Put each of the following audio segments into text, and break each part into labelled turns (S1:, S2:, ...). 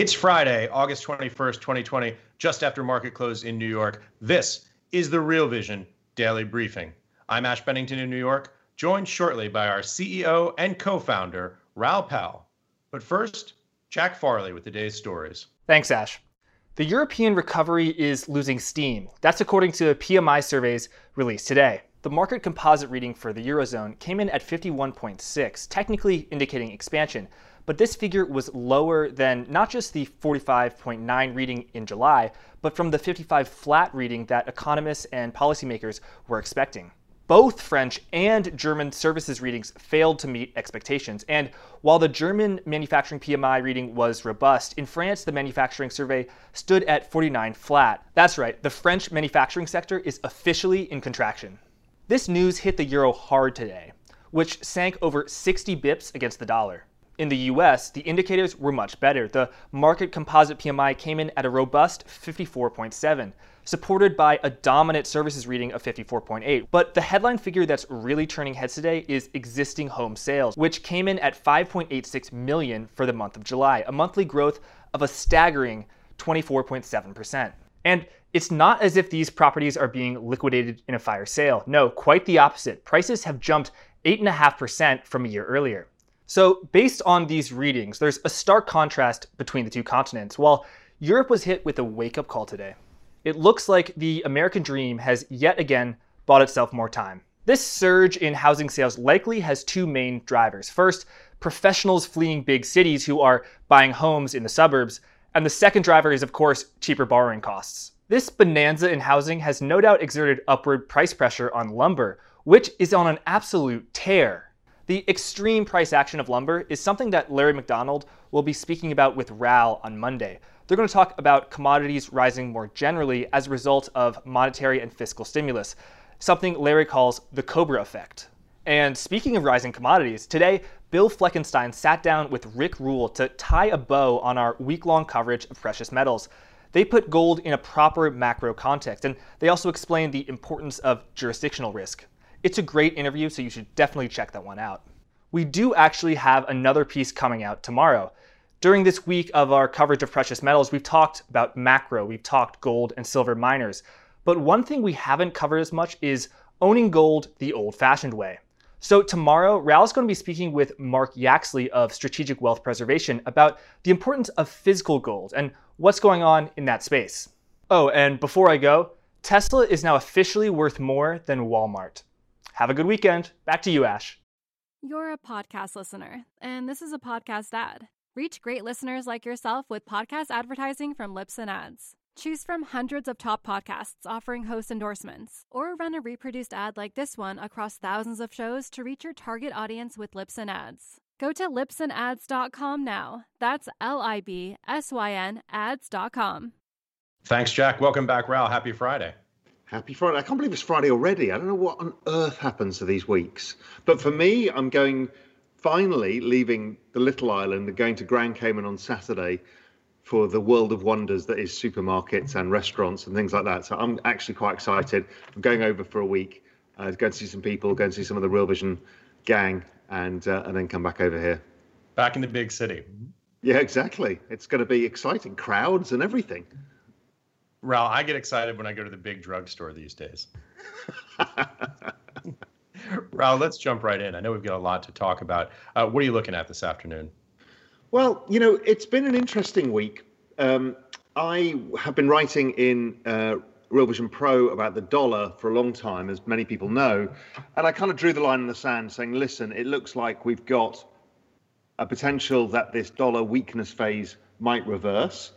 S1: It's Friday, August 21st, 2020, just after market close in New York. This is the Real Vision Daily Briefing. I'm Ash Bennington in New York, joined shortly by our CEO and co founder, Raoul Pal. But first, Jack Farley with the day's stories.
S2: Thanks, Ash. The European recovery is losing steam. That's according to PMI surveys released today. The market composite reading for the Eurozone came in at 51.6, technically indicating expansion, but this figure was lower than not just the 45.9 reading in July, but from the 55 flat reading that economists and policymakers were expecting. Both French and German services readings failed to meet expectations. And while the German manufacturing PMI reading was robust, in France, the manufacturing survey stood at 49 flat. That's right, the French manufacturing sector is officially in contraction. This news hit the euro hard today, which sank over 60 bips against the dollar. In the US, the indicators were much better. The market composite PMI came in at a robust 54.7, supported by a dominant services reading of 54.8. But the headline figure that's really turning heads today is existing home sales, which came in at 5.86 million for the month of July, a monthly growth of a staggering 24.7%. And it's not as if these properties are being liquidated in a fire sale. No, quite the opposite. Prices have jumped 8.5% from a year earlier. So, based on these readings, there's a stark contrast between the two continents. While Europe was hit with a wake up call today, it looks like the American dream has yet again bought itself more time. This surge in housing sales likely has two main drivers. First, professionals fleeing big cities who are buying homes in the suburbs, and the second driver is, of course, cheaper borrowing costs. This bonanza in housing has no doubt exerted upward price pressure on lumber, which is on an absolute tear. The extreme price action of lumber is something that Larry McDonald will be speaking about with Raoul on Monday. They're going to talk about commodities rising more generally as a result of monetary and fiscal stimulus, something Larry calls the Cobra effect. And speaking of rising commodities, today Bill Fleckenstein sat down with Rick Rule to tie a bow on our week long coverage of precious metals. They put gold in a proper macro context, and they also explain the importance of jurisdictional risk. It's a great interview, so you should definitely check that one out. We do actually have another piece coming out tomorrow. During this week of our coverage of precious metals, we've talked about macro, we've talked gold and silver miners. But one thing we haven't covered as much is owning gold the old fashioned way. So, tomorrow, Raoul is going to be speaking with Mark Yaxley of Strategic Wealth Preservation about the importance of physical gold and what's going on in that space. Oh, and before I go, Tesla is now officially worth more than Walmart. Have a good weekend. Back to you, Ash.
S3: You're a podcast listener, and this is a podcast ad. Reach great listeners like yourself with podcast advertising from Libsyn Ads. Choose from hundreds of top podcasts offering host endorsements, or run a reproduced ad like this one across thousands of shows to reach your target audience with Libsyn Ads. Go to libsynads.com now. That's L I B S Y N ads.com.
S1: Thanks, Jack. Welcome back, Raoul. Happy Friday.
S4: Happy Friday. I can't believe it's Friday already. I don't know what on earth happens to these weeks. But for me, I'm going finally leaving the little island and going to Grand Cayman on Saturday for the world of wonders that is supermarkets and restaurants and things like that. So I'm actually quite excited. I'm going over for a week, uh, go and see some people, go and see some of the Real Vision gang, and uh, and then come back over here.
S1: Back in the big city.
S4: Yeah, exactly. It's going to be exciting, crowds and everything.
S1: Raoul, I get excited when I go to the big drugstore these days. Raoul, let's jump right in. I know we've got a lot to talk about. Uh, what are you looking at this afternoon?
S4: Well, you know, it's been an interesting week. Um, I have been writing in uh, Real Vision Pro about the dollar for a long time, as many people know. And I kind of drew the line in the sand saying, listen, it looks like we've got a potential that this dollar weakness phase might reverse.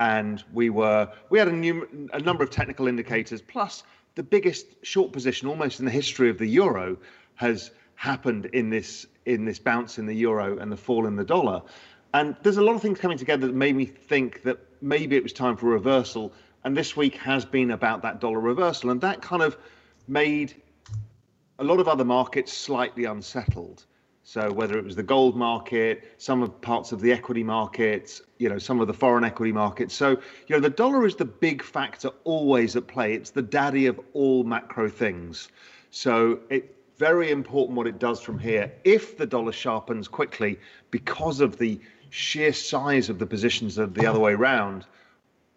S4: And we were, we had a, a number of technical indicators, plus the biggest short position almost in the history of the euro has happened in this in this bounce in the euro and the fall in the dollar. And there's a lot of things coming together that made me think that maybe it was time for reversal. And this week has been about that dollar reversal. And that kind of made a lot of other markets slightly unsettled. So whether it was the gold market, some of parts of the equity markets, you know, some of the foreign equity markets. So, you know, the dollar is the big factor always at play. It's the daddy of all macro things. So it's very important what it does from here. If the dollar sharpens quickly because of the sheer size of the positions of the other way around,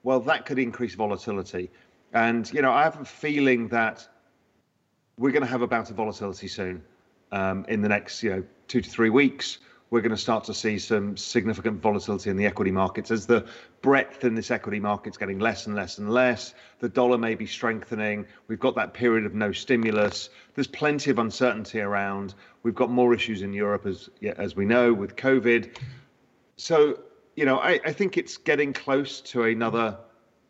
S4: well, that could increase volatility. And, you know, I have a feeling that we're going to have a bout of volatility soon um, in the next, you know, two to three weeks, we're going to start to see some significant volatility in the equity markets as the breadth in this equity market's getting less and less and less. The dollar may be strengthening. We've got that period of no stimulus. There's plenty of uncertainty around. We've got more issues in Europe, as as we know, with COVID. So, you know, I, I think it's getting close to another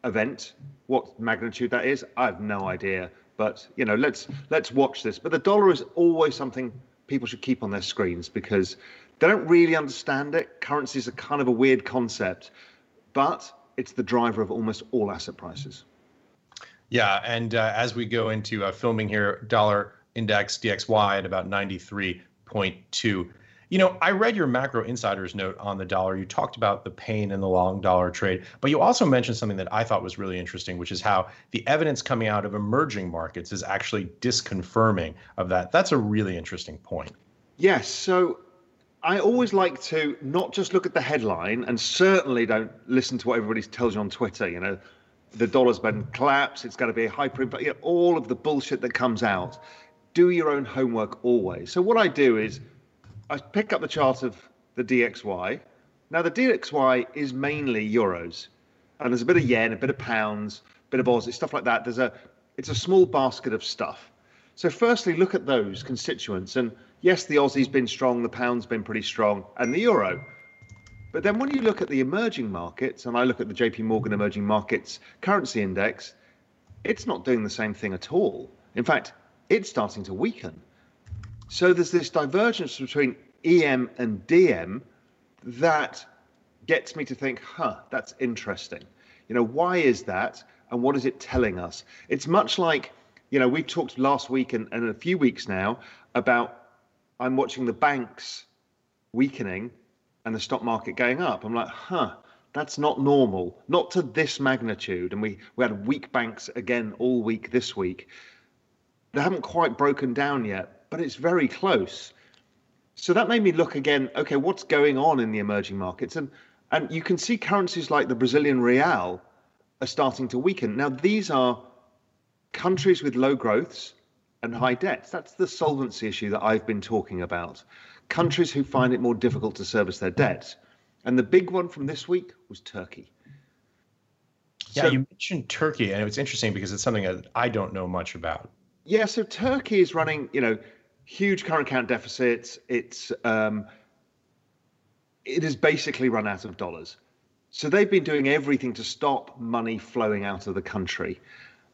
S4: event. What magnitude that is, I have no idea. But you know, let's let's watch this. But the dollar is always something people should keep on their screens because they don't really understand it. Currencies are kind of a weird concept, but it's the driver of almost all asset prices.
S1: Yeah, and uh, as we go into uh, filming here, dollar index DXY at about 93.2. You know, I read your macro insiders note on the dollar. You talked about the pain in the long dollar trade, but you also mentioned something that I thought was really interesting, which is how the evidence coming out of emerging markets is actually disconfirming of that. That's a really interesting point.
S4: Yes. So I always like to not just look at the headline and certainly don't listen to what everybody tells you on Twitter. You know, the dollar's been collapsed, it's going to be a hyper, you know, all of the bullshit that comes out. Do your own homework always. So what I do is I pick up the chart of the DXY. Now the DXY is mainly euros, and there's a bit of yen, a bit of pounds, a bit of Aussie, stuff like that. There's a it's a small basket of stuff. So firstly, look at those constituents, and yes, the Aussie's been strong, the pound's been pretty strong, and the euro. But then when you look at the emerging markets, and I look at the JP Morgan Emerging Markets Currency Index, it's not doing the same thing at all. In fact, it's starting to weaken. So there's this divergence between EM and DM that gets me to think, huh, that's interesting. You know, why is that? And what is it telling us? It's much like, you know, we talked last week and, and a few weeks now about I'm watching the banks weakening and the stock market going up. I'm like, huh, that's not normal, not to this magnitude. And we, we had weak banks again all week this week. They haven't quite broken down yet, but it's very close. So that made me look again. Okay, what's going on in the emerging markets? And and you can see currencies like the Brazilian real are starting to weaken. Now these are countries with low growths and high debts. That's the solvency issue that I've been talking about. Countries who find it more difficult to service their debts. And the big one from this week was Turkey.
S1: Yeah, so, you mentioned Turkey, and it's interesting because it's something that I don't know much about.
S4: Yeah, so Turkey is running, you know, huge current account deficits. It's um, it has basically run out of dollars. So they've been doing everything to stop money flowing out of the country.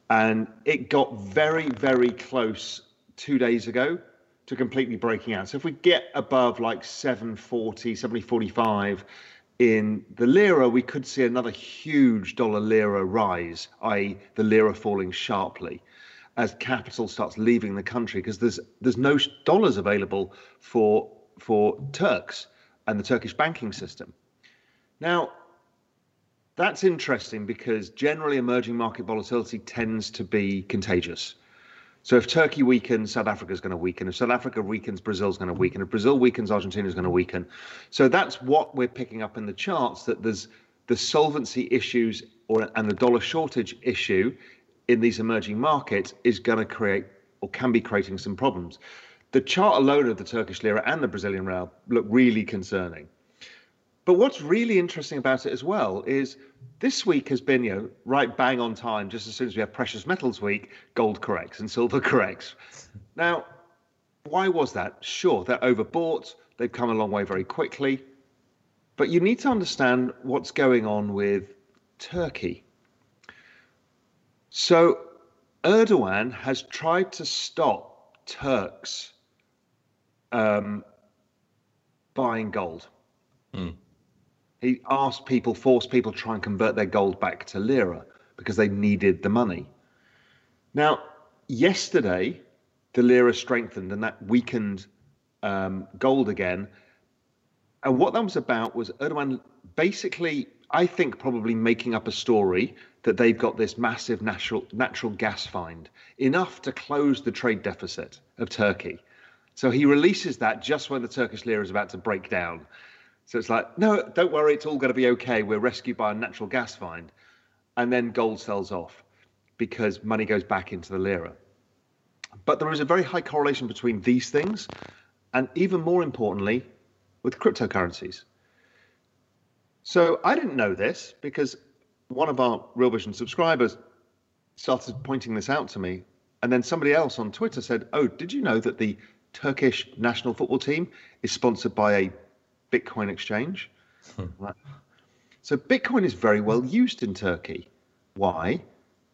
S4: And it got very, very close two days ago to completely breaking out. So if we get above like 740, 745 in the lira, we could see another huge dollar lira rise, i.e., the lira falling sharply as capital starts leaving the country because there's there's no dollars available for for Turks and the Turkish banking system. Now, that's interesting because generally emerging market volatility tends to be contagious. So if Turkey weakens, South Africa is going to weaken. If South Africa weakens, Brazil is going to weaken. If Brazil weakens, Argentina is going to weaken. So that's what we're picking up in the charts that there's the solvency issues or and the dollar shortage issue in these emerging markets is going to create or can be creating some problems. The chart alone of the Turkish lira and the Brazilian real look really concerning. But what's really interesting about it as well is this week has been, you know, right bang on time. Just as soon as we have precious metals week, gold corrects and silver corrects. Now, why was that? Sure, they're overbought. They've come a long way very quickly. But you need to understand what's going on with Turkey. So Erdogan has tried to stop Turks um, buying gold. Mm. He asked people, forced people to try and convert their gold back to lira because they needed the money. Now, yesterday, the lira strengthened and that weakened um, gold again. And what that was about was Erdogan basically, I think, probably making up a story that they've got this massive natural natural gas find, enough to close the trade deficit of Turkey. So he releases that just when the Turkish lira is about to break down. So it's like, no, don't worry, it's all going to be okay. We're rescued by a natural gas find. And then gold sells off because money goes back into the lira. But there is a very high correlation between these things and even more importantly, with cryptocurrencies. So I didn't know this because one of our Real Vision subscribers started pointing this out to me. And then somebody else on Twitter said, Oh, did you know that the Turkish national football team is sponsored by a Bitcoin exchange? Hmm. So Bitcoin is very well used in Turkey. Why?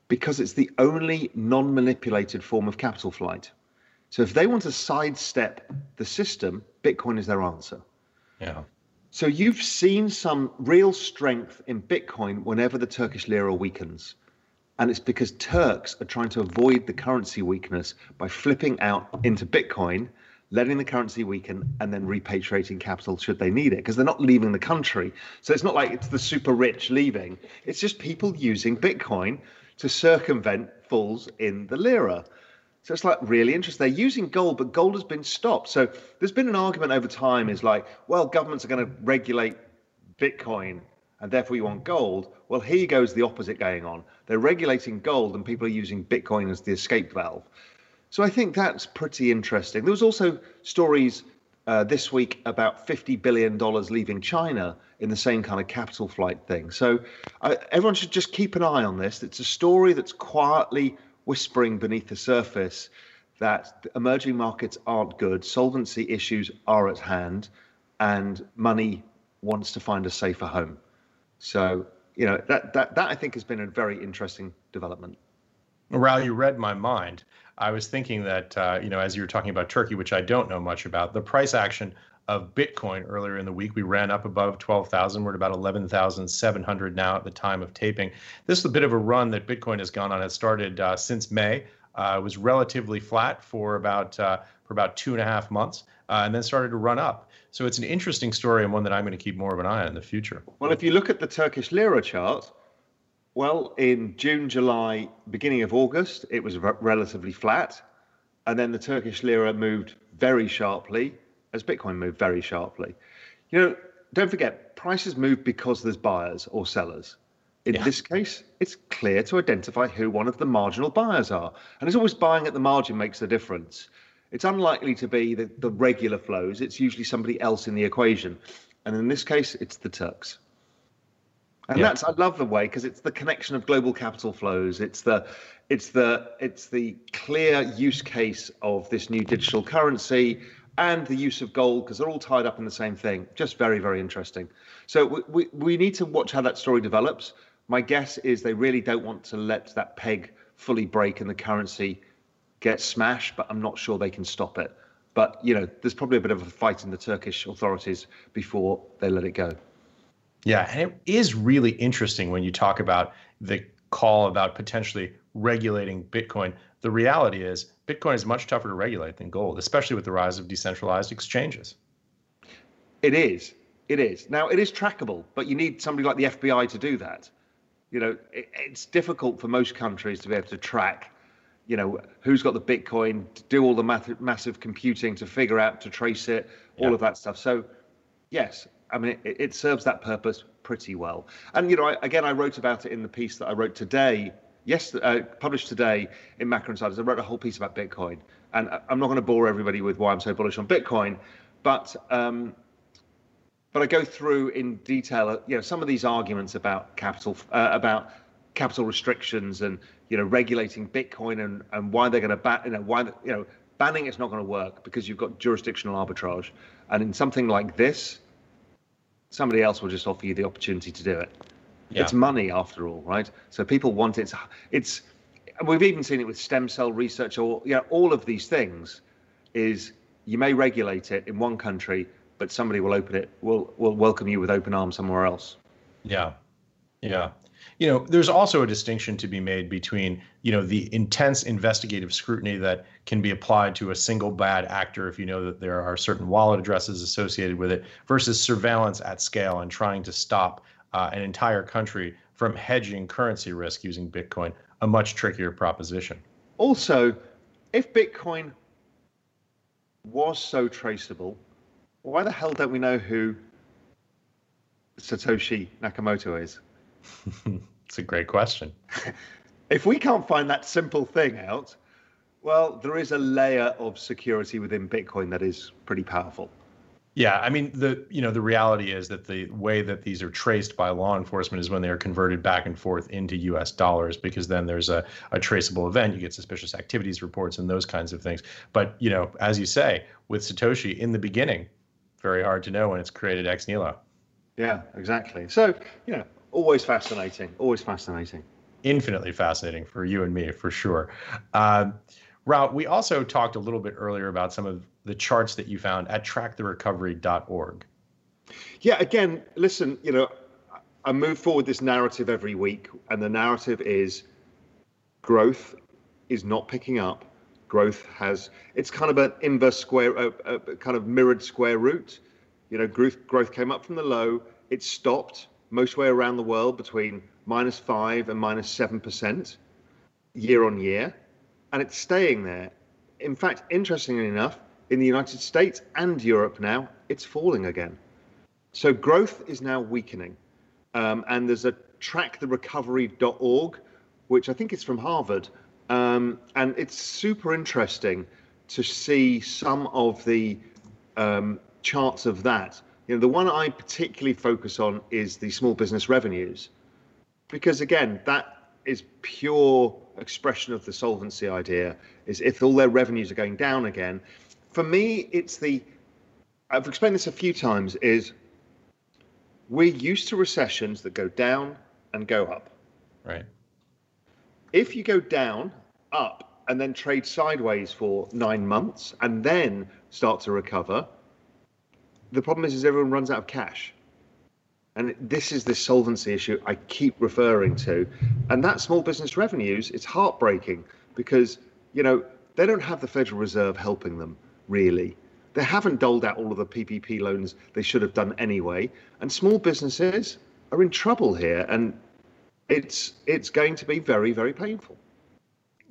S4: Because it's the only non manipulated form of capital flight. So if they want to sidestep the system, Bitcoin is their answer.
S1: Yeah.
S4: So you've seen some real strength in Bitcoin whenever the Turkish lira weakens. And it's because Turks are trying to avoid the currency weakness by flipping out into Bitcoin, letting the currency weaken, and then repatriating capital should they need it, because they're not leaving the country. So it's not like it's the super rich leaving, it's just people using Bitcoin to circumvent falls in the lira. So it's like really interesting. They're using gold, but gold has been stopped. So there's been an argument over time is like, well, governments are going to regulate Bitcoin and therefore you want gold. Well, here goes the opposite going on. They're regulating gold and people are using Bitcoin as the escape valve. So I think that's pretty interesting. There was also stories uh, this week about $50 billion leaving China in the same kind of capital flight thing. So uh, everyone should just keep an eye on this. It's a story that's quietly whispering beneath the surface that emerging markets aren't good, solvency issues are at hand, and money wants to find a safer home. So, you know, that, that, that I think has been a very interesting development.
S1: Raoul, you read my mind. I was thinking that, uh, you know, as you were talking about Turkey, which I don't know much about, the price action of Bitcoin earlier in the week. We ran up above 12,000. We're at about 11,700 now at the time of taping. This is a bit of a run that Bitcoin has gone on. It started uh, since May. Uh, it was relatively flat for about uh, for about two and a half months, uh, and then started to run up. So it's an interesting story and one that I'm going to keep more of an eye on in the future.
S4: Well, if you look at the Turkish lira chart, well, in June, July, beginning of August, it was relatively flat, and then the Turkish lira moved very sharply as Bitcoin moved very sharply. You know, don't forget, prices move because there's buyers or sellers. In yeah. this case, it's clear to identify who one of the marginal buyers are. And it's always buying at the margin makes the difference. It's unlikely to be the, the regular flows, it's usually somebody else in the equation. And in this case, it's the Turks. And yeah. that's I love the way because it's the connection of global capital flows. It's the it's the it's the clear use case of this new digital currency and the use of gold because they're all tied up in the same thing. Just very, very interesting. So we, we, we need to watch how that story develops. My guess is they really don't want to let that peg fully break and the currency get smashed, but I'm not sure they can stop it. But you know, there's probably a bit of a fight in the Turkish authorities before they let it go.
S1: Yeah, and it is really interesting when you talk about the call about potentially regulating Bitcoin. The reality is Bitcoin is much tougher to regulate than gold, especially with the rise of decentralized exchanges.
S4: It is. It is. Now, it is trackable, but you need somebody like the FBI to do that. You know, it, it's difficult for most countries to be able to track, you know, who's got the Bitcoin, to do all the math- massive computing to figure out, to trace it, all yeah. of that stuff. So, yes, I mean, it, it, serves that purpose pretty well. And, you know, I, again, I wrote about it in the piece that I wrote today yes, uh, published today in Macro Insiders. I wrote a whole piece about Bitcoin, and I'm not going to bore everybody with why I'm so bullish on Bitcoin, but um, but I go through in detail, uh, you know, some of these arguments about capital uh, about capital restrictions and you know regulating Bitcoin and and why they're going to ban, you know, why you know banning it's not going to work because you've got jurisdictional arbitrage, and in something like this, somebody else will just offer you the opportunity to do it. Yeah. It's money after all, right? So people want it. It's we've even seen it with stem cell research or yeah, all of these things is you may regulate it in one country, but somebody will open it, will will welcome you with open arms somewhere else.
S1: Yeah, yeah. You know, there's also a distinction to be made between, you know, the intense investigative scrutiny that can be applied to a single bad actor if you know that there are certain wallet addresses associated with it, versus surveillance at scale and trying to stop uh, an entire country from hedging currency risk using Bitcoin, a much trickier proposition.
S4: Also, if Bitcoin was so traceable, why the hell don't we know who Satoshi Nakamoto is?
S1: It's a great question.
S4: if we can't find that simple thing out, well, there is a layer of security within Bitcoin that is pretty powerful.
S1: Yeah, I mean the you know the reality is that the way that these are traced by law enforcement is when they are converted back and forth into U.S. dollars because then there's a, a traceable event. You get suspicious activities reports and those kinds of things. But you know, as you say, with Satoshi in the beginning, very hard to know when it's created ex nihilo.
S4: Yeah, exactly. So you know, always fascinating. Always fascinating.
S1: Infinitely fascinating for you and me for sure. Uh, Raoul, we also talked a little bit earlier about some of the charts that you found at tracktherecovery.org.
S4: Yeah, again, listen, you know, I move forward this narrative every week, and the narrative is growth is not picking up. Growth has, it's kind of an inverse square, a, a kind of mirrored square root. You know, growth, growth came up from the low, it stopped most way around the world between minus five and minus seven percent year on year, and it's staying there. In fact, interestingly enough, in the United States and Europe now, it's falling again. So growth is now weakening. Um, and there's a tracktherecovery.org, which I think is from Harvard. Um, and it's super interesting to see some of the um, charts of that. You know, the one I particularly focus on is the small business revenues, because again, that is pure expression of the solvency idea. Is if all their revenues are going down again, for me, it's the I've explained this a few times. Is we're used to recessions that go down and go up.
S1: Right.
S4: If you go down, up, and then trade sideways for nine months and then start to recover, the problem is, is everyone runs out of cash. And this is the solvency issue I keep referring to. And that small business revenues, it's heartbreaking because, you know, they don't have the Federal Reserve helping them really. They haven't doled out all of the PPP loans they should have done anyway, and small businesses are in trouble here, and it's it's going to be very very painful.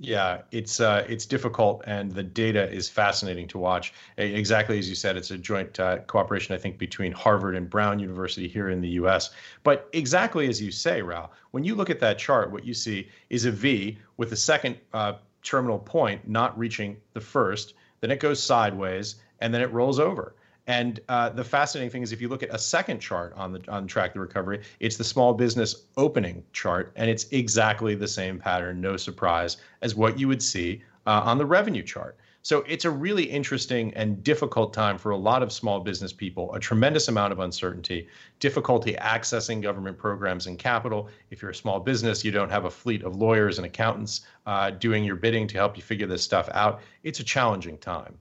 S1: Yeah, it's uh, it's difficult, and the data is fascinating to watch. Exactly as you said, it's a joint uh, cooperation, I think, between Harvard and Brown University here in the U.S. But exactly as you say, Raoul, when you look at that chart, what you see is a V with the second uh, terminal point not reaching the first, then it goes sideways, and then it rolls over. And uh, the fascinating thing is, if you look at a second chart on the on track the recovery, it's the small business opening chart, and it's exactly the same pattern, no surprise, as what you would see uh, on the revenue chart. So it's a really interesting and difficult time for a lot of small business people, a tremendous amount of uncertainty, difficulty accessing government programs and capital. If you're a small business, you don't have a fleet of lawyers and accountants uh, doing your bidding to help you figure this stuff out. It's a challenging time.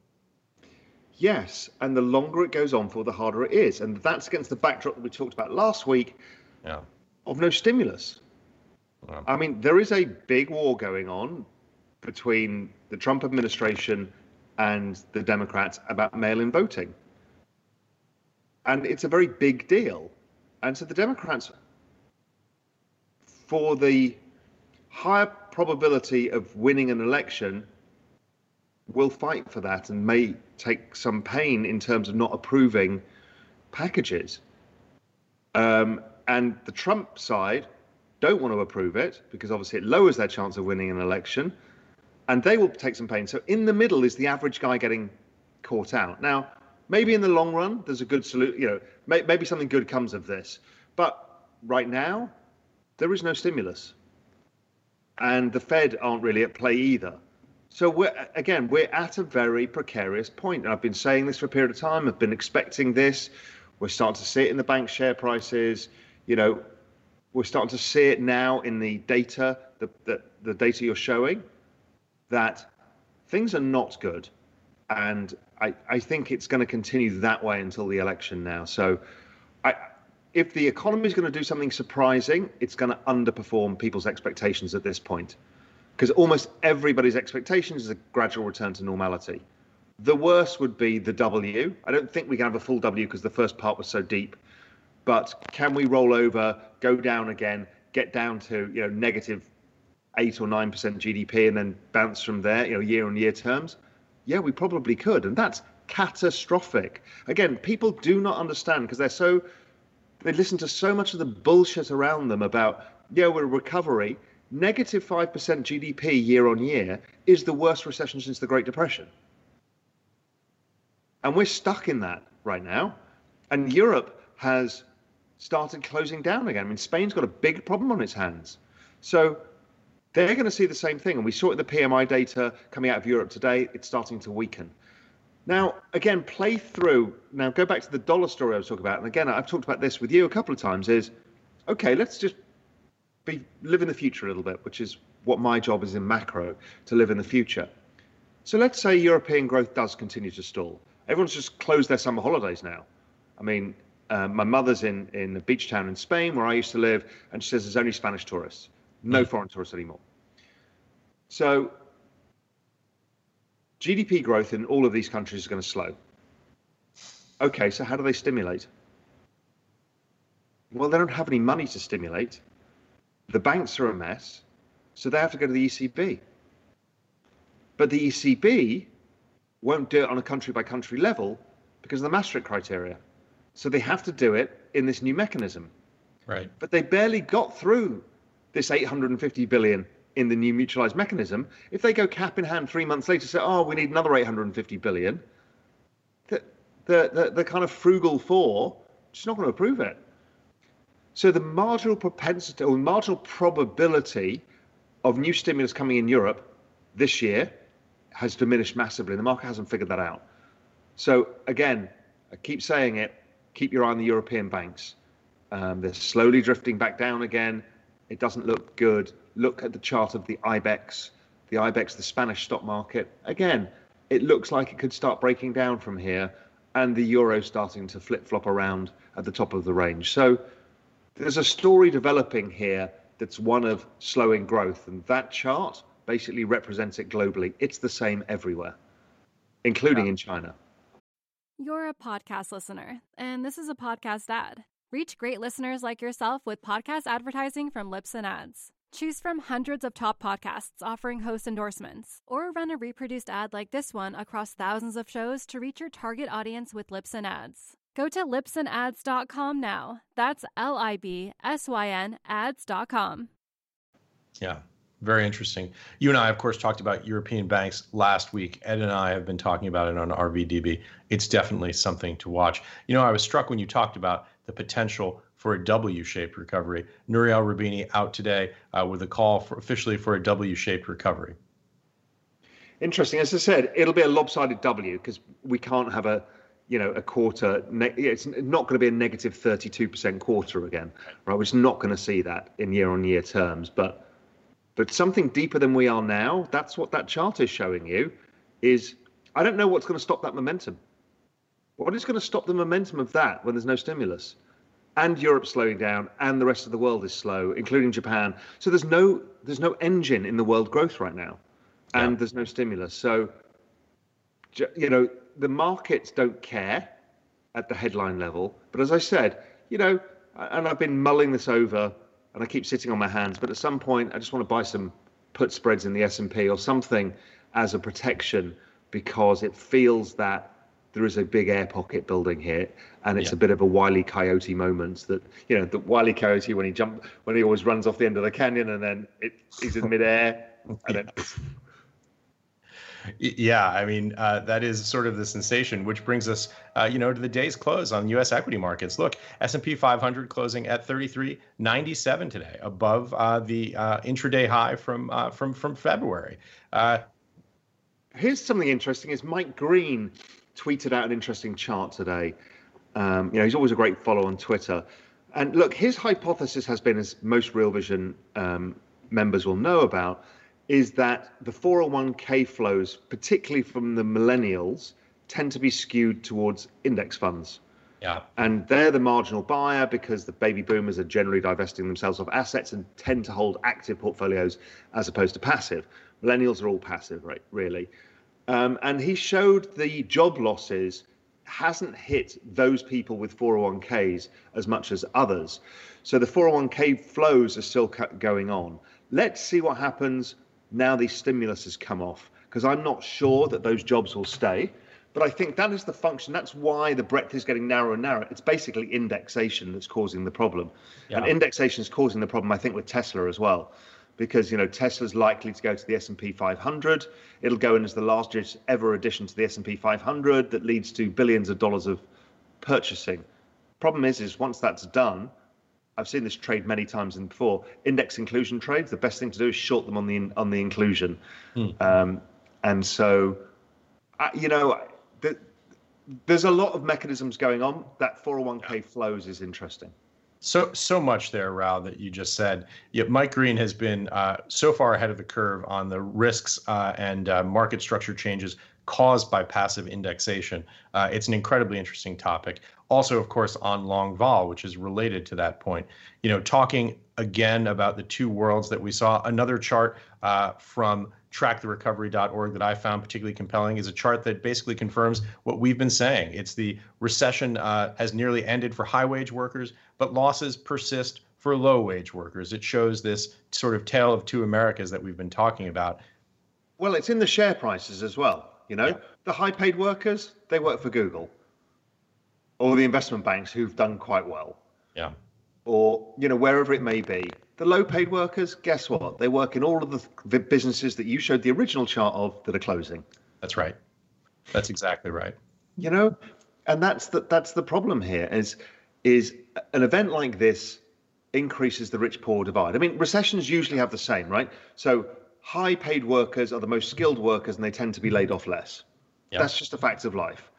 S4: Yes, and the longer it goes on for, the harder it is. And that's against the backdrop that we talked about last week
S1: yeah.
S4: of no stimulus. I mean, there is a big war going on between the Trump administration and the Democrats about mail in voting. And it's a very big deal. And so the Democrats, for the higher probability of winning an election, will fight for that and may take some pain in terms of not approving packages. Um, and the Trump side don't want to approve it because obviously it lowers their chance of winning an election and they will take some pain. So in the middle is the average guy getting caught out. Now, maybe in the long run, there's a good solution. You know, may, maybe something good comes of this. But right now, there is no stimulus, and the Fed aren't really at play either. So we're again, we're at a very precarious point. And I've been saying this for a period of time. I've been expecting this. We're starting to see it in the bank share prices. You know, we're starting to see it now in the data, the, the, the data you're showing that things are not good. and I, I think it's going to continue that way until the election now. So, I, if the economy is going to do something surprising, it's going to underperform people's expectations at this point, because almost everybody's expectations is a gradual return to normality. The worst would be the W. I don't think we can have a full W because the first part was so deep. But can we roll over, go down again, get down to you know negative eight or nine percent GDP, and then bounce from there, you know, year on year terms? Yeah, we probably could, and that's catastrophic. Again, people do not understand because they're so they listen to so much of the bullshit around them about yeah, we're a recovery. Negative five percent GDP year on year is the worst recession since the Great Depression. And we're stuck in that right now. And Europe has started closing down again. I mean, Spain's got a big problem on its hands. So they're going to see the same thing. And we saw it in the PMI data coming out of Europe today. It's starting to weaken. Now, again, play through. Now, go back to the dollar story I was talking about. And again, I've talked about this with you a couple of times is okay, let's just be live in the future a little bit, which is what my job is in macro to live in the future. So let's say European growth does continue to stall. Everyone's just closed their summer holidays now. I mean, uh, my mother's in in a beach town in Spain where I used to live, and she says there's only Spanish tourists, no foreign tourists anymore. So GDP growth in all of these countries is going to slow. Okay, so how do they stimulate? Well, they don't have any money to stimulate. The banks are a mess, so they have to go to the ECB. But the ECB won't do it on a country by country level because of the Maastricht criteria. So they have to do it in this new mechanism.
S1: Right.
S4: But they barely got through this 850 billion in the new mutualized mechanism. If they go cap in hand three months later, say, oh, we need another 850 billion, the, the, the, the kind of frugal four just not going to approve it. So the marginal propensity or marginal probability of new stimulus coming in Europe this year has diminished massively. The market hasn't figured that out. So again, I keep saying it, keep your eye on the European banks. Um, they're slowly drifting back down again. It doesn't look good. Look at the chart of the IBEX, the IBEX, the Spanish stock market. Again, it looks like it could start breaking down from here, and the euro starting to flip flop around at the top of the range. So there's a story developing here that's one of slowing growth, and that chart basically represents it globally. It's the same everywhere, including in China.
S3: You're a podcast listener, and this is a podcast ad. Reach great listeners like yourself with podcast advertising from Libsyn Ads. Choose from hundreds of top podcasts offering host endorsements, or run a reproduced ad like this one across thousands of shows to reach your target audience with Libsyn Ads. Go to libsynads.com now. That's L I B S Y N ads.com.
S1: Yeah. Very interesting. You and I, of course, talked about European banks last week. Ed and I have been talking about it on RVDB. It's definitely something to watch. You know, I was struck when you talked about the potential for a W-shaped recovery. Nouriel Roubini out today uh, with a call for officially for a W-shaped recovery.
S4: Interesting. As I said, it'll be a lopsided W because we can't have a, you know, a quarter. Ne- it's not going to be a negative 32% quarter again, right? We're just not going to see that in year-on-year terms, but but something deeper than we are now, that's what that chart is showing you, is I don't know what's going to stop that momentum. What is going to stop the momentum of that when there's no stimulus? And Europe slowing down and the rest of the world is slow, including Japan. So there's no there's no engine in the world growth right now. And yeah. there's no stimulus. So you know, the markets don't care at the headline level. But as I said, you know, and I've been mulling this over and I keep sitting on my hands. But at some point, I just want to buy some put spreads in the S&P or something as a protection because it feels that there is a big air pocket building here, and it's yeah. a bit of a wily coyote moment. That you know, the wily coyote when he jump when he always runs off the end of the canyon, and then it, he's in midair, and then
S1: yeah, I mean uh, that is sort of the sensation, which brings us, uh, you know, to the day's close on U.S. equity markets. Look, S&P 500 closing at 33.97 today, above uh, the uh, intraday high from uh, from from February. Uh,
S4: Here's something interesting: is Mike Green tweeted out an interesting chart today. Um, you know, he's always a great follow on Twitter. And look, his hypothesis has been, as most Real Vision um, members will know about, is that the 401k flows, particularly from the millennials, tend to be skewed towards index funds.
S1: Yeah.
S4: And they're the marginal buyer because the baby boomers are generally divesting themselves of assets and tend to hold active portfolios as opposed to passive. Millennials are all passive, right? Really. Um, and he showed the job losses hasn't hit those people with 401ks as much as others. So the 401k flows are still going on. Let's see what happens now these stimulus has come off, because I'm not sure that those jobs will stay. But I think that is the function. That's why the breadth is getting narrower and narrower. It's basically indexation that's causing the problem. Yeah. And indexation is causing the problem, I think, with Tesla as well. Because you know Tesla's likely to go to the S&P 500. It'll go in as the largest ever addition to the S&P 500 that leads to billions of dollars of purchasing. Problem is, is once that's done, I've seen this trade many times before. Index inclusion trades. The best thing to do is short them on the on the inclusion, hmm. um, and so, uh, you know, the, there's a lot of mechanisms going on. That 401k yeah. flows is interesting.
S1: So so much there, Raoul, that you just said. Yet Mike Green has been uh, so far ahead of the curve on the risks uh, and uh, market structure changes caused by passive indexation. Uh, it's an incredibly interesting topic. Also, of course, on long vol, which is related to that point. You know, talking again about the two worlds that we saw. Another chart uh, from tracktherecovery.org that I found particularly compelling is a chart that basically confirms what we've been saying. It's the recession uh, has nearly ended for high wage workers, but losses persist for low wage workers. It shows this sort of tale of two Americas that we've been talking about.
S4: Well, it's in the share prices as well. You know, yeah. the high paid workers, they work for Google or the investment banks who've done quite well.
S1: Yeah.
S4: Or, you know, wherever it may be. The low paid workers, guess what? They work in all of the businesses that you showed the original chart of that are closing.
S1: That's right. That's exactly right.
S4: You know, and that's the that's the problem here is is an event like this increases the rich poor divide. I mean, recessions usually have the same, right? So high paid workers are the most skilled workers and they tend to be laid off less. Yep. That's just a fact of life.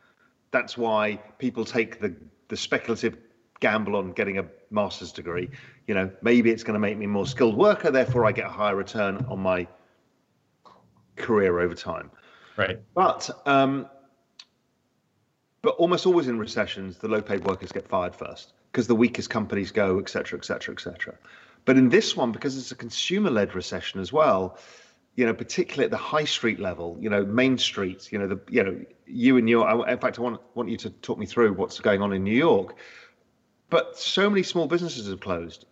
S4: That's why people take the the speculative gamble on getting a master's degree. You know, maybe it's going to make me a more skilled worker, therefore I get a higher return on my career over time.
S1: Right.
S4: But um, but almost always in recessions, the low-paid workers get fired first because the weakest companies go, et cetera, et cetera, et cetera. But in this one, because it's a consumer-led recession as well, you know, particularly at the high street level, you know, Main Street, you know, the you know, you and your. In fact, I want want you to talk me through what's going on in New York. But so many small businesses have closed,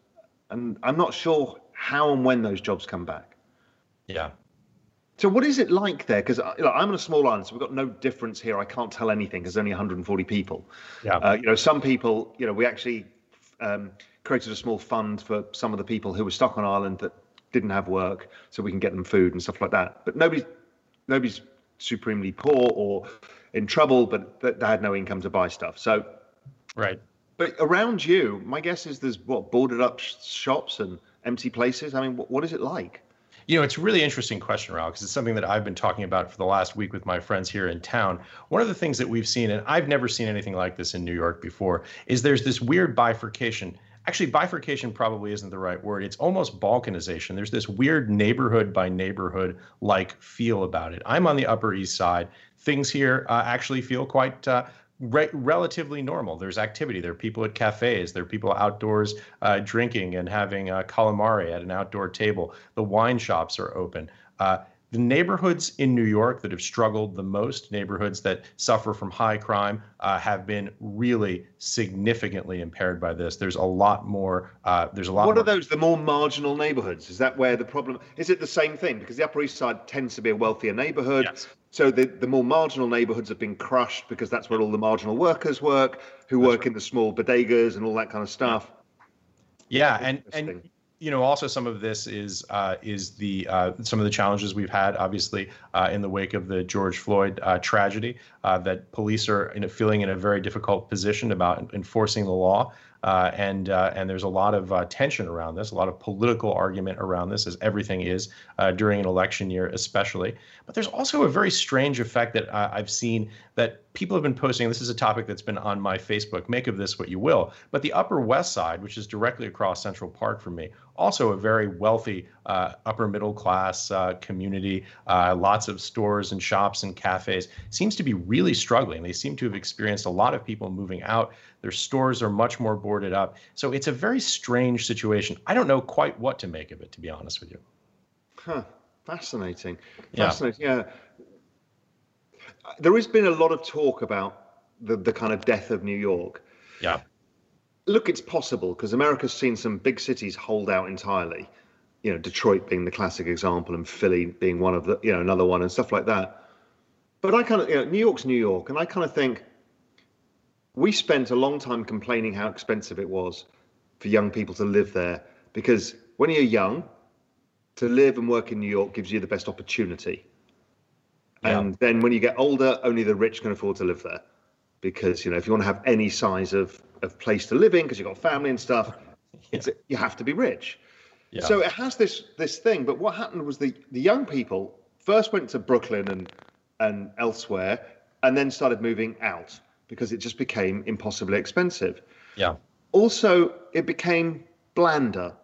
S4: and I'm not sure how and when those jobs come back.
S1: Yeah.
S4: So what is it like there? Because you know, I'm on a small island, so we've got no difference here. I can't tell anything because only 140 people.
S1: Yeah.
S4: Uh, you know, some people. You know, we actually um, created a small fund for some of the people who were stuck on island that didn't have work, so we can get them food and stuff like that. But nobody's nobody's supremely poor or in trouble, but they had no income to buy stuff. So,
S1: right.
S4: But around you, my guess is there's what boarded up shops and empty places. I mean, what, what is it like?
S1: You know, it's a really interesting question, Raoul, because it's something that I've been talking about for the last week with my friends here in town. One of the things that we've seen, and I've never seen anything like this in New York before, is there's this weird bifurcation. Actually, bifurcation probably isn't the right word. It's almost balkanization. There's this weird neighborhood by neighborhood like feel about it. I'm on the Upper East Side. Things here uh, actually feel quite uh, re- relatively normal. There's activity. There are people at cafes. There are people outdoors uh, drinking and having uh, calamari at an outdoor table. The wine shops are open. Uh, the neighborhoods in New York that have struggled the most, neighborhoods that suffer from high crime, uh, have been really significantly impaired by this. There's a lot more. Uh, there's a lot.
S4: What
S1: more...
S4: are those? The more marginal neighborhoods? Is that where the problem? Is it the same thing? Because the Upper East Side tends to be a wealthier neighborhood.
S1: Yes.
S4: So the, the more marginal neighborhoods have been crushed because that's where all the marginal workers work, who that's work right. in the small bodegas and all that kind of stuff.
S1: Yeah, and and you know also some of this is uh, is the uh, some of the challenges we've had obviously uh, in the wake of the George Floyd uh, tragedy uh, that police are in a, feeling in a very difficult position about enforcing the law. Uh, and uh, and there's a lot of uh, tension around this, a lot of political argument around this, as everything is uh, during an election year, especially. But there's also a very strange effect that I've seen that people have been posting. This is a topic that's been on my Facebook. Make of this what you will. But the Upper West Side, which is directly across Central Park from me, also a very wealthy uh, upper middle class uh, community. Uh, lots of stores and shops and cafes seems to be really struggling. They seem to have experienced a lot of people moving out. Their stores are much more boarded up. So it's a very strange situation. I don't know quite what to make of it, to be honest with you.
S4: Huh. Fascinating. Fascinating. Yeah. yeah. There has been a lot of talk about the, the kind of death of New York.
S1: Yeah.
S4: Look, it's possible because America's seen some big cities hold out entirely. You know, Detroit being the classic example, and Philly being one of the, you know, another one, and stuff like that. But I kind of, you know, New York's New York, and I kind of think we spent a long time complaining how expensive it was for young people to live there because when you're young, to live and work in New York gives you the best opportunity. Yeah. And then when you get older, only the rich can afford to live there because you know if you want to have any size of of place to live in because you've got family and stuff, yeah. you have to be rich. Yeah. So it has this this thing. But what happened was the the young people first went to Brooklyn and and elsewhere, and then started moving out because it just became impossibly expensive.
S1: Yeah.
S4: Also, it became blander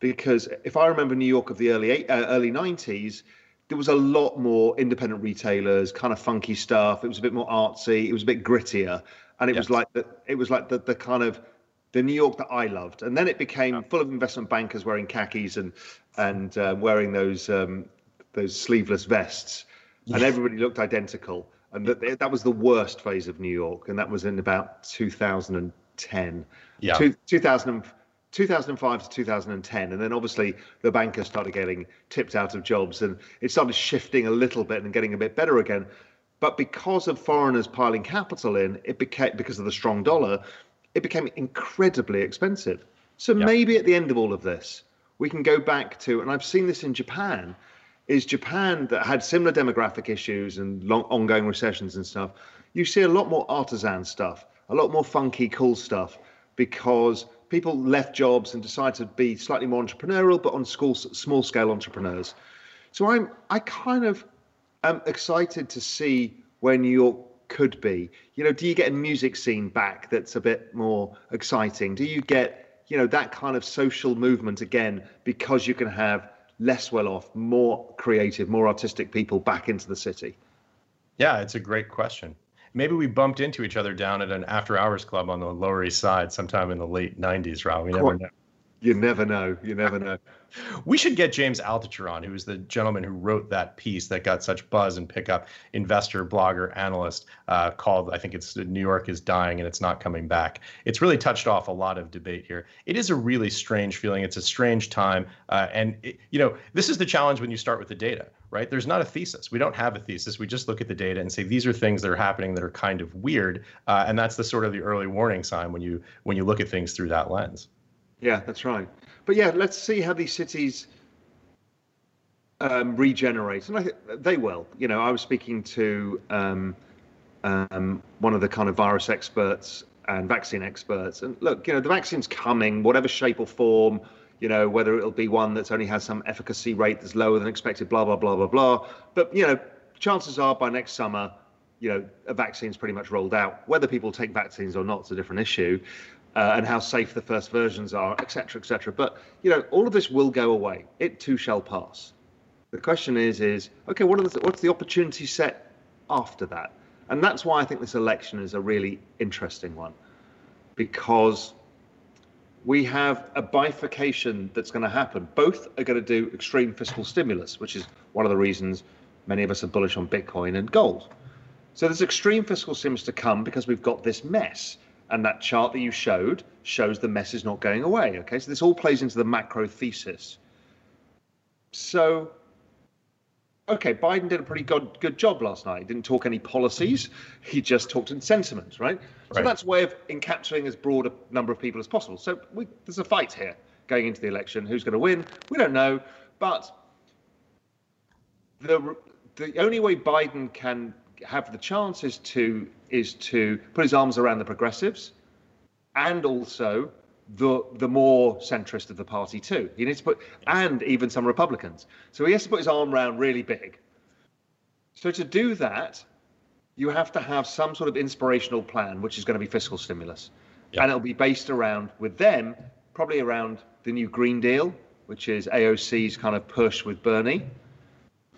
S4: because if I remember New York of the early uh, early nineties there was a lot more independent retailers, kind of funky stuff. It was a bit more artsy. It was a bit grittier, and it was like the it was like the the kind of the New York that I loved. And then it became yeah. full of investment bankers wearing khakis and and uh, wearing those um, those sleeveless vests, and everybody looked identical. And that that was the worst phase of New York, and that was in about 2010.
S1: Yeah. Two,
S4: 2000. 2005 to 2010, and then obviously the bankers started getting tipped out of jobs, and it started shifting a little bit and getting a bit better again. But because of foreigners piling capital in, it became because of the strong dollar, it became incredibly expensive. So yep. maybe at the end of all of this, we can go back to, and I've seen this in Japan, is Japan that had similar demographic issues and long, ongoing recessions and stuff. You see a lot more artisan stuff, a lot more funky, cool stuff, because people left jobs and decided to be slightly more entrepreneurial, but on school, small scale entrepreneurs. So I'm I kind of am excited to see where New York could be. You know, do you get a music scene back that's a bit more exciting? Do you get you know that kind of social movement again because you can have less well off, more creative, more artistic people back into the city?
S1: Yeah, it's a great question maybe we bumped into each other down at an after hours club on the Lower East Side sometime in the late 90s, Rob. We never know.
S4: You never know. You never know.
S1: we should get James Altucher on, who is the gentleman who wrote that piece that got such buzz and pickup. Investor, blogger, analyst uh, called, I think it's New York is dying and it's not coming back. It's really touched off a lot of debate here. It is a really strange feeling. It's a strange time, uh, and it, you know this is the challenge when you start with the data, right? There's not a thesis. We don't have a thesis. We just look at the data and say these are things that are happening that are kind of weird, uh, and that's the sort of the early warning sign when you when you look at things through that lens.
S4: Yeah, that's right. But yeah, let's see how these cities um, regenerate, and I they will. You know, I was speaking to um, um, one of the kind of virus experts and vaccine experts, and look, you know, the vaccine's coming, whatever shape or form. You know, whether it'll be one that's only has some efficacy rate that's lower than expected, blah blah blah blah blah. But you know, chances are by next summer, you know, a vaccine's pretty much rolled out. Whether people take vaccines or not is a different issue uh, and how safe the first versions are, etc., etc. But you know, all of this will go away. It too shall pass. The question is, is okay, what the, what's the opportunity set after that? And that's why I think this election is a really interesting one, because we have a bifurcation that's going to happen. Both are going to do extreme fiscal stimulus, which is one of the reasons many of us are bullish on Bitcoin and gold. So there's extreme fiscal stimulus to come because we've got this mess and that chart that you showed shows the mess is not going away. Okay, so this all plays into the macro thesis. So, okay, Biden did a pretty good, good job last night. He didn't talk any policies, he just talked in sentiments, right? right. So that's a way of encapsulating as broad a number of people as possible. So we, there's a fight here going into the election. Who's going to win? We don't know, but the the only way Biden can have the chances to is to put his arms around the progressives and also the the more centrist of the party too. He needs to put and even some Republicans. So he has to put his arm around really big. So to do that, you have to have some sort of inspirational plan, which is going to be fiscal stimulus, yeah. and it'll be based around with them probably around the new Green Deal, which is AOC's kind of push with Bernie.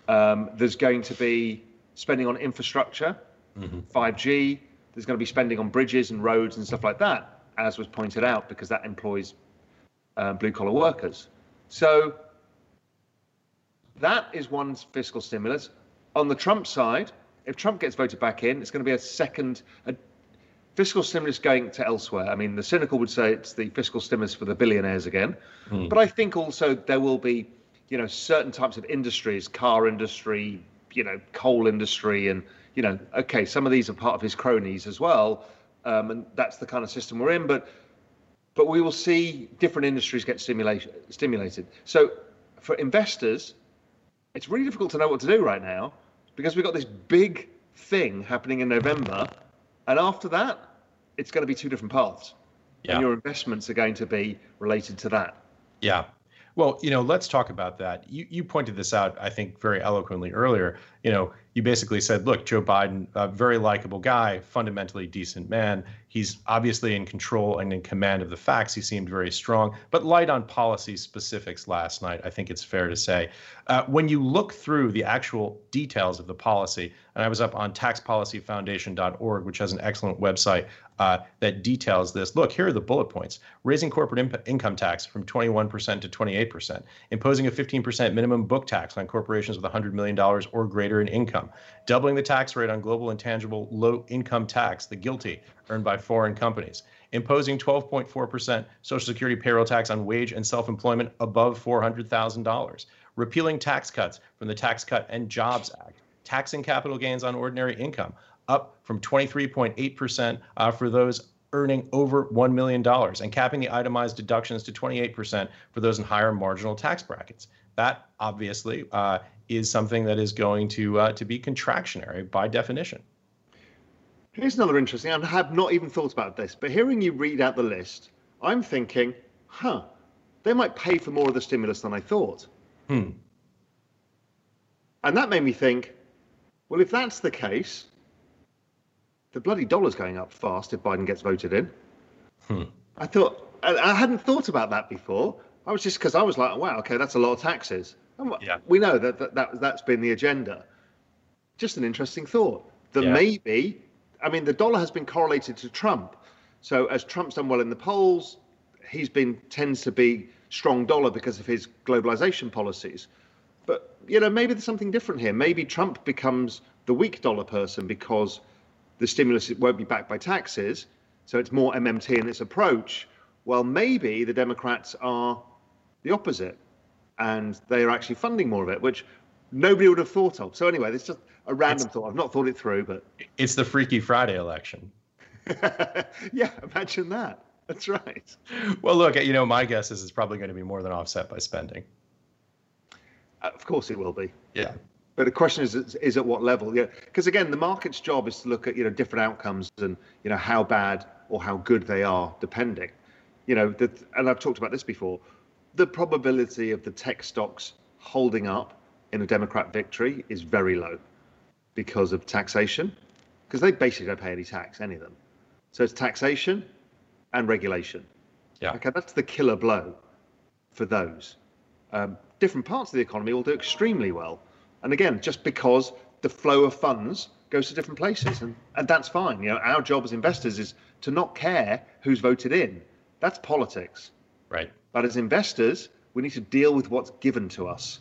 S4: Um, there's going to be spending on infrastructure, mm-hmm. 5G. There's going to be spending on bridges and roads and stuff like that, as was pointed out, because that employs uh, blue collar workers. So that is one fiscal stimulus. On the Trump side, if Trump gets voted back in, it's going to be a second a fiscal stimulus going to elsewhere. I mean, the cynical would say it's the fiscal stimulus for the billionaires again, mm. but I think also there will be, you know, certain types of industries, car industry, you know, coal industry, and you know, okay, some of these are part of his cronies as well, um, and that's the kind of system we're in. But but we will see different industries get stimulated. So for investors, it's really difficult to know what to do right now because we've got this big thing happening in November, and after that, it's going to be two different paths, yeah. and your investments are going to be related to that.
S1: Yeah. Well, you know, let's talk about that. You you pointed this out, I think, very eloquently earlier. You know, you basically said, look, Joe Biden, a very likable guy, fundamentally decent man. He's obviously in control and in command of the facts. He seemed very strong, but light on policy specifics last night, I think it's fair to say. Uh, when you look through the actual details of the policy, and I was up on taxpolicyfoundation.org, which has an excellent website uh, that details this. Look, here are the bullet points raising corporate imp- income tax from 21% to 28%, imposing a 15% minimum book tax on corporations with $100 million or greater in income, doubling the tax rate on global intangible low income tax, the GILTI, earned by foreign companies, imposing 12.4% Social Security payroll tax on wage and self employment above $400,000, repealing tax cuts from the Tax Cut and Jobs Act, taxing capital gains on ordinary income, up from 23.8% uh, for those earning over $1 million and capping the itemized deductions to 28% for those in higher marginal tax brackets. That obviously uh, is something that is going to uh, to be contractionary by definition.
S4: Here's another interesting. I have not even thought about this, but hearing you read out the list, I'm thinking, huh, they might pay for more of the stimulus than I thought.
S1: Hmm.
S4: And that made me think, well, if that's the case, the bloody dollar's going up fast if Biden gets voted in.
S1: Hmm.
S4: I thought I hadn't thought about that before. I was just because I was like, wow, okay, that's a lot of taxes. And
S1: yeah.
S4: We know that, that, that that's been the agenda. Just an interesting thought that yeah. maybe I mean, the dollar has been correlated to Trump. So as Trump's done well in the polls, he's been tends to be strong dollar because of his globalization policies. But you know, maybe there's something different here. Maybe Trump becomes the weak dollar person because the stimulus won't be backed by taxes, so it's more MMT in its approach. Well, maybe the Democrats are the opposite, and they are actually funding more of it, which nobody would have thought of. So anyway, it's just a random it's, thought. I've not thought it through, but
S1: it's the Freaky Friday election.
S4: yeah, imagine that. That's right.
S1: Well, look, you know, my guess is it's probably going to be more than offset by spending.
S4: Uh, of course, it will be.
S1: Yeah.
S4: But the question is, is at what level? Yeah, because again, the market's job is to look at you know different outcomes and you know how bad or how good they are, depending. You know, the, and I've talked about this before. The probability of the tech stocks holding up in a Democrat victory is very low because of taxation, because they basically don't pay any tax, any of them. So it's taxation and regulation.
S1: Yeah.
S4: Okay, that's the killer blow for those. Um, different parts of the economy will do extremely well. And again, just because the flow of funds goes to different places, and, and that's fine. You know, our job as investors is to not care who's voted in. That's politics.
S1: Right.
S4: But as investors, we need to deal with what's given to us,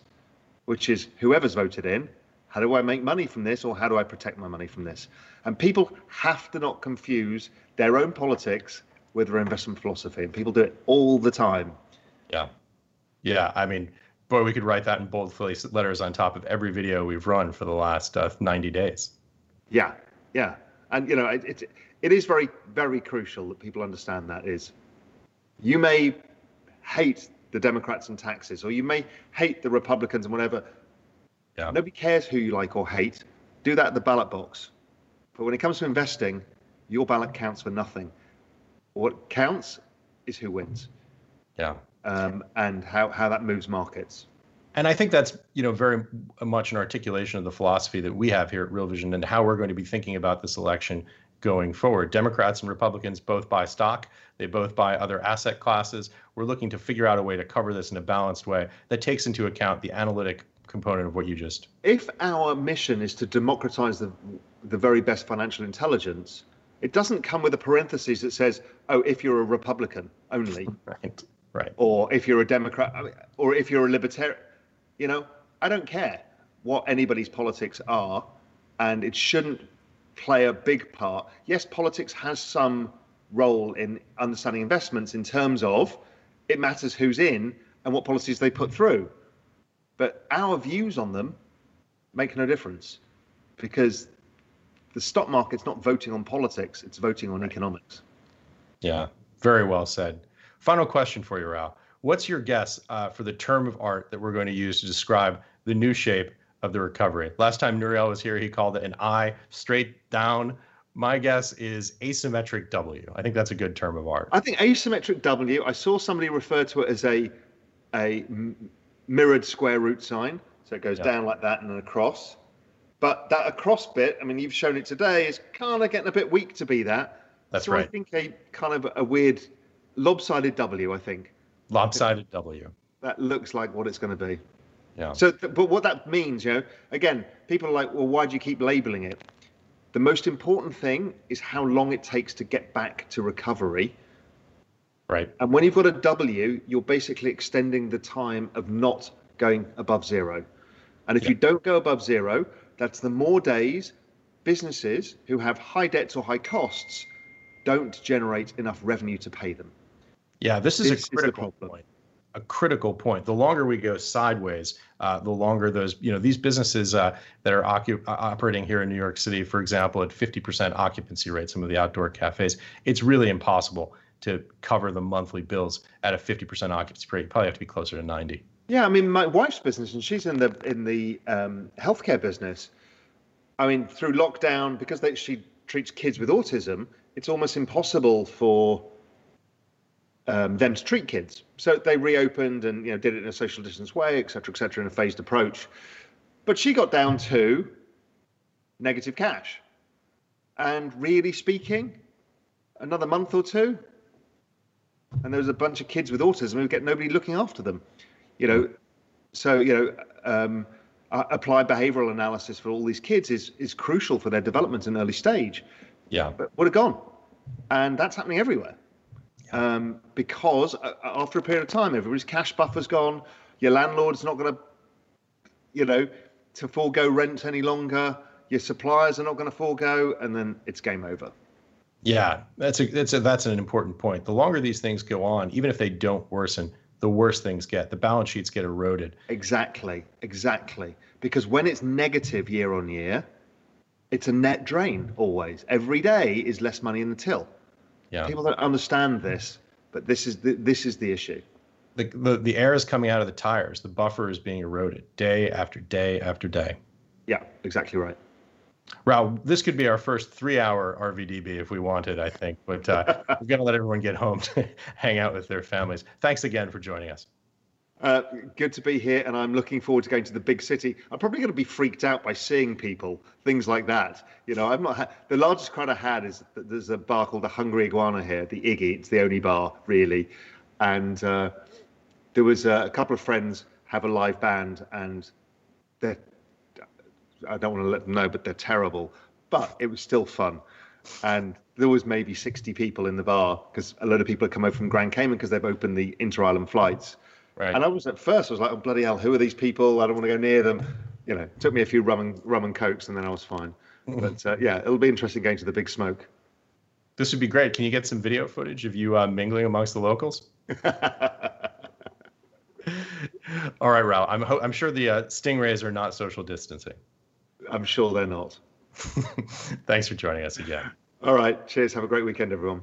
S4: which is whoever's voted in how do I make money from this, or how do I protect my money from this? And people have to not confuse their own politics with their investment philosophy, and people do it all the time.
S1: Yeah, yeah. I mean, boy, we could write that in bold letters on top of every video we've run for the last uh, 90 days.
S4: Yeah, yeah, and you know, it, it it is very very crucial that people understand that is, you may hate the Democrats and taxes, or you may hate the Republicans and whatever,
S1: yeah.
S4: Nobody cares who you like or hate. Do that at the ballot box. But when it comes to investing, your ballot counts for nothing. What counts is who wins.
S1: Yeah.
S4: Um, and how, how that moves markets.
S1: And I think that's you know very much an articulation of the philosophy that we have here at Real Vision and how we're going to be thinking about this election going forward. Democrats and Republicans both buy stock, they both buy other asset classes. We're looking to figure out a way to cover this in a balanced way that takes into account the analytic component of what you just.
S4: If our mission is to democratize the, the very best financial intelligence, it doesn't come with a parenthesis that says, oh, if you're a Republican only.
S1: right. Right.
S4: Or if you're a Democrat, or if you're a libertarian. You know, I don't care what anybody's politics are, and it shouldn't play a big part. Yes, politics has some role in understanding investments in terms of it matters who's in and what policies they put through. But our views on them make no difference because the stock market's not voting on politics, it's voting on economics.
S1: Yeah, very well said. Final question for you, Raoul. What's your guess uh, for the term of art that we're going to use to describe the new shape of the recovery? Last time Nouriel was here, he called it an I straight down. My guess is asymmetric W. I think that's a good term of art.
S4: I think asymmetric W. I saw somebody refer to it as a a mirrored square root sign. So it goes yeah. down like that and then across. But that across bit, I mean, you've shown it today, is kind of getting a bit weak to be that.
S1: That's
S4: so
S1: right. I
S4: think a kind of a weird lopsided W, I think.
S1: Lopsided W.
S4: That looks like what it's going to be.
S1: Yeah.
S4: So, but what that means, you know, again, people are like, well, why do you keep labeling it? The most important thing is how long it takes to get back to recovery.
S1: Right.
S4: And when you've got a W, you're basically extending the time of not going above zero. And if yeah. you don't go above zero, that's the more days businesses who have high debts or high costs don't generate enough revenue to pay them.
S1: Yeah, this is this a critical is point. A critical point. The longer we go sideways, uh, the longer those, you know, these businesses uh, that are occup- uh, operating here in New York City, for example, at 50% occupancy rate, some of the outdoor cafes, it's really impossible to cover the monthly bills at a 50% occupancy rate. You probably have to be closer to 90.
S4: Yeah, I mean, my wife's business, and she's in the in the um, healthcare business. I mean, through lockdown, because they, she treats kids with autism, it's almost impossible for um, them to treat kids. So they reopened and you know did it in a social distance way, et cetera, et cetera, in a phased approach. But she got down to negative cash. And really speaking, another month or two, and there was a bunch of kids with autism who get nobody looking after them. You know, so you know, um, applied behavioural analysis for all these kids is is crucial for their development in early stage.
S1: Yeah,
S4: but would have gone, and that's happening everywhere. Um, because uh, after a period of time, everybody's cash buffer's gone. Your landlord's not going to, you know, to forego rent any longer. Your suppliers are not going to forego, and then it's game over.
S1: Yeah, that's a that's a that's an important point. The longer these things go on, even if they don't worsen, the worse things get. The balance sheets get eroded.
S4: Exactly, exactly. Because when it's negative year on year, it's a net drain always. Every day is less money in the till.
S1: Yeah.
S4: People don't understand this, but this is the, this is the issue.
S1: The, the the air is coming out of the tires. The buffer is being eroded day after day after day.
S4: Yeah, exactly right.
S1: Raoul, this could be our first three-hour RVDB if we wanted, I think. But uh, we're going to let everyone get home to hang out with their families. Thanks again for joining us.
S4: Uh, good to be here, and I'm looking forward to going to the big city. I'm probably going to be freaked out by seeing people, things like that. You know, I've not the largest crowd I had is there's a bar called the Hungry Iguana here, the Iggy. It's the only bar really, and uh, there was a, a couple of friends have a live band, and they're I don't want to let them know, but they're terrible. But it was still fun, and there was maybe 60 people in the bar because a lot of people have come over from Grand Cayman because they've opened the inter-island flights
S1: Right.
S4: And I was at first, I was like, oh, bloody hell, who are these people? I don't want to go near them. You know, took me a few rum and, rum and cokes and then I was fine. but uh, yeah, it'll be interesting going to the big smoke.
S1: This would be great. Can you get some video footage of you uh, mingling amongst the locals? All right, Raoul. I'm, ho- I'm sure the uh, stingrays are not social distancing.
S4: I'm sure they're not.
S1: Thanks for joining us again.
S4: All right. Cheers. Have a great weekend, everyone.